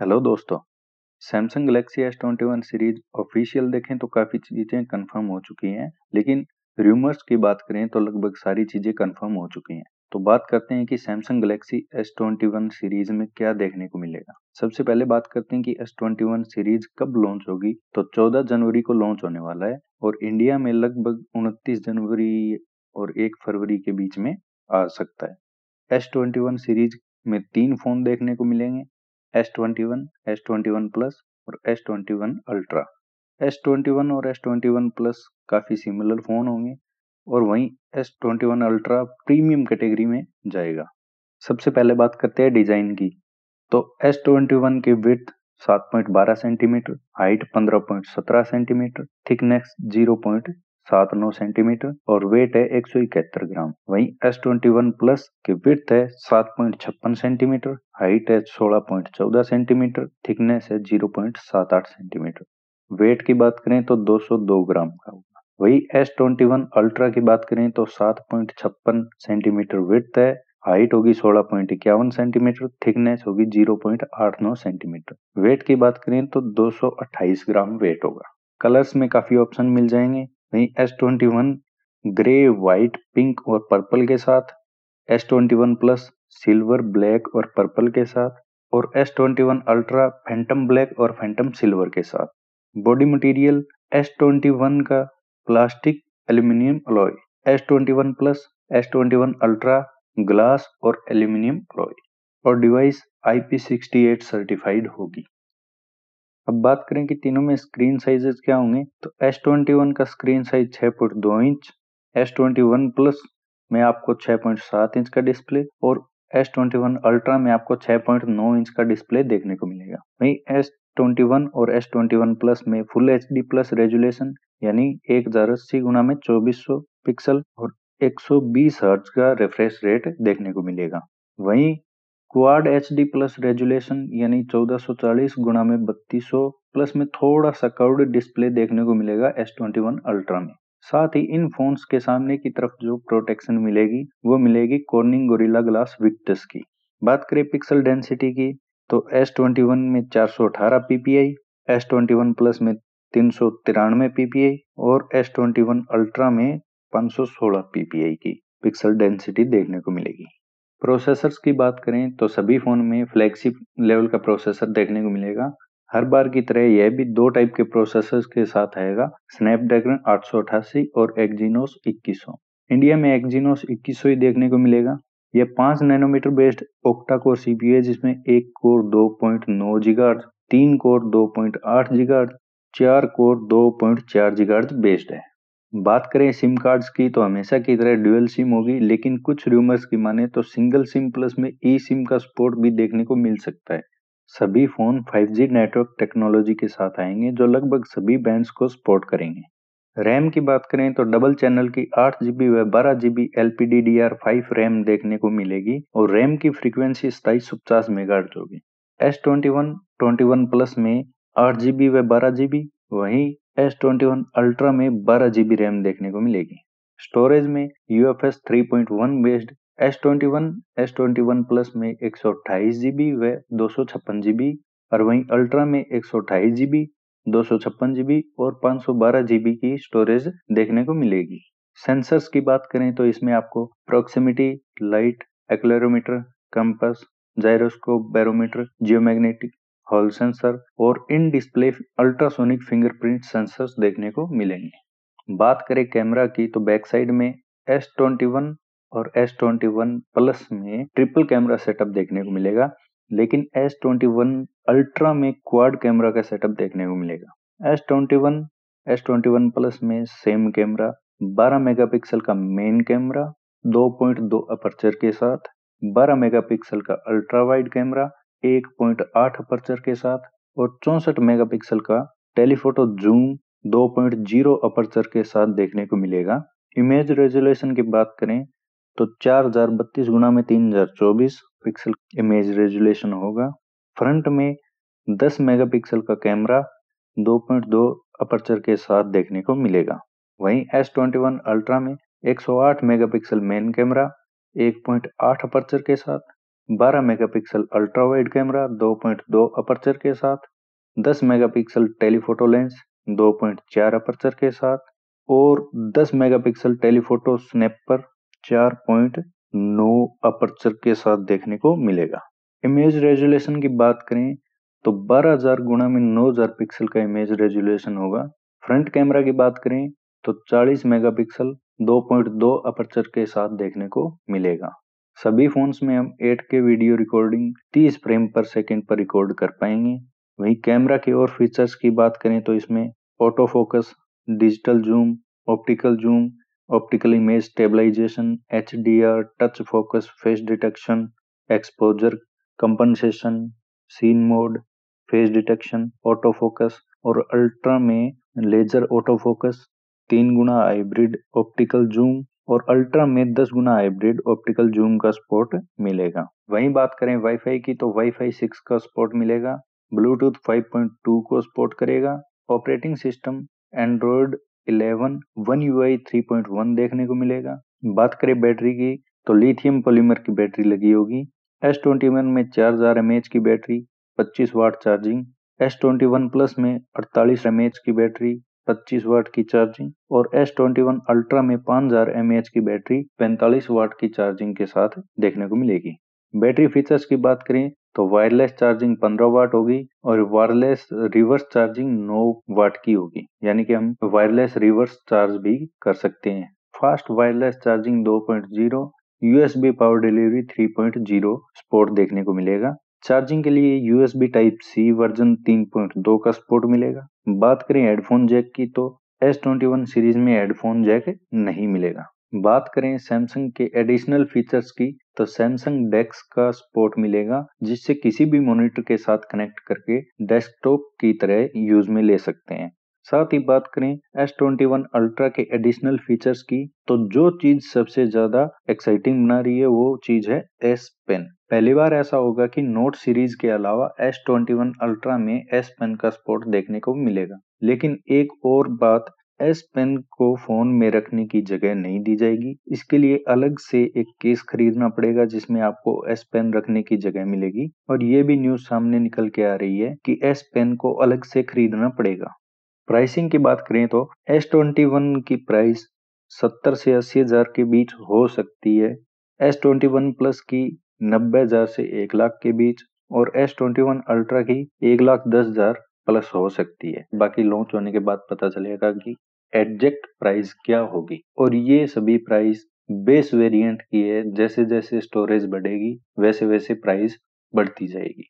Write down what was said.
Hello दोस्तों Samsung Galaxy S twenty one series official देखें तो काफ़ी चीज़ें कंफर्म हो चुकी हैं, लेकिन रूमर्स की बात करें तो लगभग सारी चीज़ें कंफर्म हो चुकी हैं। तो बात करते हैं कि Samsung Galaxy S twenty one series में क्या देखने को मिलेगा। सबसे पहले बात करते हैं कि एस ट्वेंटी वन सीरीज़ कब लॉन्च होगी तो चौदह जनवरी को लॉन्च होने वाला है और इंडिया में लगभग उनतीस जनवरी और एक फरवरी के बीच में आ सकता है। एस ट्वेंटी वन सीरीज़ में तीन फ़ोन देखने को मिलेंगे S twenty one S twenty one plus और S twenty one ultra S twenty one और एस ट्वेंटी वन प्लस काफ़ी सिमिलर फ़ोन होंगे और वहीं S twenty one ultra premium category में जाएगा सबसे पहले बात करते हैं डिज़ाइन की तो एस ट्वेंटी वन की with 7.12 centimetre height 15.17 centimetre thickness 0. सात नौ सेंटीमीटर और वेट है एक सौ इकहत्तर ग्राम। वहीं एस ट्वेंटी वन प्लस की विर्थ है सात पॉइंट छप्पन सेंटीमीटर हाइट है सोलह पॉइंट चौदह सेंटीमीटर थिकनेस है ज़ीरो पॉइंट सात आठ सेंटीमीटर। वेट की बात करें तो दो सौ दो ग्राम का होगा। वही एस ट्वेंटी वन अल्ट्रा की बात करें तो सात पॉइंट छप्पन सेंटीमीटर विर्थ है हाइट होगी सोलह पॉइंट इक्यावन सेंटीमीटर थिकनेस होगी ज़ीरो पॉइंट आठ नौ सेंटीमीटर। वेट की बात करें तो दो सौ अट्ठाईस ग्राम वेट होगा। कलर्स में काफ़ी ऑप्शन मिल जाएँगे। वहीं S twenty one grey white pink और पर्पल के साथ S twenty one plus silver black और पर्पल के साथ और S twenty one ultra phantom black और फैंटम सिल्वर के साथ। Body material S twenty one का plastic aluminium alloy S twenty one plus S twenty one ultra glass और aluminium alloy और device I P sixty eight certified होगी। अब बात करें कि तीनों में स्क्रीन साइजेस क्या होंगे तो एस ट्वेंटी वन का स्क्रीन साइज़ छः फुट दो inch S twenty one plus में आपको छः पॉइंट सात इंच का डिस्प्ले और एस ट्वेंटी वन अल्ट्रा में आपको छः पॉइंट नौ इंच का डिस्प्ले देखने को मिलेगा। वही एस ट्वेंटी वन और एस ट्वेंटी वन प्लस में full H D plus resolution यानी एक हज़ार अस्सी गुना में चौबीस सौ पिक्सल और एक सौ बीस हर्ज का रिफ्रेश रेट देखने को मिलेगा। वहीं quad H D plus resolution यानी 1440 गुणा में 3200 प्लस में थोड़ा सा कर्व्ड डिस्प्ले देखने को मिलेगा एस ट्वेंटी वन अल्ट्रा में। साथ ही इन फोन्स के सामने की तरफ़ जो प्रोटेक्शन मिलेगी, वो मिलेगी कॉर्निंग गोरिल्ला ग्लास विक्टस की। बात करें पिक्सल डेंसिटी की तो एस ट्वेंटी वन में चार सौ अठारह पीपीआई एस ट्वेंटी प्लस में तीन सौ तिरानवे पीपीआई और एस ट्वेंटी वन अल्ट्रा में पाँच सौ सोलह पीपीआई की पिक्सल डेंसिटी देखने को मिलेगी। प्रोसेसर्स की बात करें तो सभी फ़ोन में फ्लैगशिप लेवल का प्रोसेसर देखने को मिलेगा। हर बार की तरह यह भी दो टाइप के प्रोसेसर्स के साथ आएगा स्नैपड्रैगन आठ सौ अठासी और एक्जीनोस 2100 इंडिया में एक्जीनोस 2100 ही देखने को मिलेगा। यह पाँच nanometre based octa core CPU है, जिसमें एक कोर 2.9 जीगाहर्ट्ज तीन कोर 2.8 जीगाहर्ट्ज चार कोर 2.4 जीगाहर्ट्ज बेस्ड है। बात करें सिम कार्ड्स की तो हमेशा की तरह ड्यूअल सिम होगी, लेकिन कुछ रूमर्स की माने तो सिंगल सिम प्लस में ई सिम का सपोर्ट भी देखने को मिल सकता है। सभी फ़ोन 5G नेटवर्क टेक्नोलॉजी के साथ आएँगे, जो लगभग सभी बैंड्स को सपोर्ट करेंगे। रैम की बात करें तो डबल चैनल की आठ जीबी व बारह GB L P D D R five RAM देखने को मिलेगी और रैम की फ्रीक्वेंसी सताइस सौ पचास मेगा होगी। S twenty one twenty one plus में आठ जीबी व बारह जीबी वहीं एस ट्वेंटी अल्ट्रा में बारह जीबी रैम देखने को मिलेगी। स्टोरेज में U F S three point one based S twenty one S twenty one plus में एक सौ अट्ठाईस जीबी व दो सौ छप्पन जीबी और वहीं अल्ट्रा में एक सौ अट्ठाईस जीबी दो सौ छप्पन जीबी और पाँच सौ बारह जीबी की स्टोरेज देखने को मिलेगी। सेंसर्स की बात करें तो इसमें आपको proximity light accelerometer compass gyroscope barometer geomagnetic hall sensor और in display ultrasonic fingerprint sensors देखने को मिलेंगे। बात करें कैमरा की तो बैक साइड में एस ट्वेंटी वन और एस ट्वेंटी वन प्लस में ट्रिपल कैमरा सेटअप देखने को मिलेगा, लेकिन एस ट्वेंटी वन अल्ट्रा में क्वाड कैमरा का सेटअप देखने को मिलेगा। S twenty one S twenty one plus में सेम कैमरा 12 मेगापिक्सल का मेन कैमरा 2.2 अपर्चर के साथ 12 मेगापिक्सल का अल्ट्रा वाइड कैमरा 1.8 अपर्चर के साथ और चौसठ मेगापिक्सल का टेलीफोटो जूम 2.0 अपर्चर के साथ देखने को मिलेगा। इमेज रेजोल्यूशन की बात करें तो चार हज़ार बत्तीस गुना में तीन हज़ार चौबीस पिक्सल इमेज रेजोल्यूशन होगा। फ्रंट में 10 मेगापिक्सल का कैमरा 2.2 अपर्चर के साथ देखने को मिलेगा। वहीं S21 अल्ट्रा में 108 मेगापिक्सल मेन कैमरा 1.8 अपर्चर के साथ 12 megapixel ultra wide camera 2.2 aperture के साथ 10 मेगापिक्सल टेलीफोटो लेंस 2.4 अपर्चर के साथ और 10 मेगापिक्सल टेलीफोटो स्नैपर 4.9 अपर्चर के साथ देखने को मिलेगा। इमेज रेजुलेशन की बात करें तो 12000 गुणा में 9000 पिक्सल का इमेज रेजुलेशन होगा। फ्रंट कैमरा की बात करें तो 40 मेगापिक्सल 2.2 अपर्चर के साथ देखने को मिलेगा। सभी फोन्स में हम 8K वीडियो रिकॉर्डिंग 30 फ्रेम पर सेकंड पर रिकॉर्ड कर पाएँगे। वहीं कैमरा के और फीचर्स की बात करें तो इसमें auto focus digital zoom optical zoom optical image stabilisation HDR touch focus face detection exposure compensation scene mode face detection auto focus और अल्ट्रा में लेजर ऑटो फोकस तीन गुना हाइब्रिड ऑप्टिकल जूम और अल्ट्रा में 10 गुना हाइब्रिड ऑप्टिकल जूम का support मिलेगा। वहीं बात करें वाईफाई की तो वाईफाई 6 का सपोर्ट मिलेगा ब्लूटूथ 5.2 को सपोर्ट करेगा operating system Android 11 One U I देखने को मिलेगा। बात करें बैटरी की तो लिथियम पॉलीमर की बैटरी लगी होगी एस ट्वेंटी वन में चार हज़ार एम की battery 25 watt charging S twenty one plus में 48 एम की बैटरी 25 वाट की चार्जिंग और एस ट्वेंटी वन अल्ट्रा में 5000 एम की बैटरी 45 वाट की चार्जिंग के साथ देखने को मिलेगी। बैटरी फीचर्स की बात करें तो वायरलेस चार्जिंग 15 वाट होगी और वायरलेस रिवर्स चार्जिंग 9 वाट की होगी। यानी कि हम वायरलेस रिवर्स चार्ज भी कर सकते हैं। Fast wireless charging 2.0 USB power delivery 3.0 support देखने को मिलेगा। चार्जिंग के लिए यूएसबी टाइप सी वर्जन 3.2 का सपोर्ट मिलेगा। बात करें हेडफोन जैक की तो S21 सीरीज़ में हेडफोन जैक नहीं मिलेगा। बात करें सैमसंग के एडिशनल फीचर्स की तो सैमसंग डेक्स का सपोर्ट मिलेगा, जिससे किसी भी मॉनिटर के साथ कनेक्ट करके डेस्कटॉप की तरह यूज़ में ले सकते हैं। साथ ही बात करें S21 अल्ट्रा के एडिशनल फीचर्स की तो जो चीज़ सबसे ज़्यादा एक्साइटिंग बना रही है वो चीज़ है एस पेन पहली बार ऐसा होगा कि नोट सीरीज़ के अलावा S21 अल्ट्रा में एस पेन का सपोर्ट देखने को मिलेगा। लेकिन एक और बात एस पेन को फ़ोन में रखने की जगह नहीं दी जाएगी। इसके लिए अलग से एक केस खरीदना पड़ेगा जिसमें आपको एस पेन रखने की जगह मिलेगी। और ये भी न्यूज़ सामने निकल के आ रही है कि एस पेन को अलग से खरीदना पड़ेगा। प्राइसिंग की बात करें तो एस ट्वेंटी वन की प्राइस सत्तर से अस्सी हज़ार के बीच हो सकती है। एस ट्वेंटी वन प्लस की नब्बे हज़ार से एक लाख के बीच और एस ट्वेंटी वन अल्ट्रा की एक लाख दस हज़ार प्लस हो सकती है। बाकी लॉन्च होने के बाद पता चलेगा कि एडजेक्ट प्राइस क्या होगी। और ये सभी प्राइस बेस वेरिएंट की है। जैसे जैसे स्टोरेज बढ़ेगी वैसे वैसे प्राइस बढ़ती जाएगी।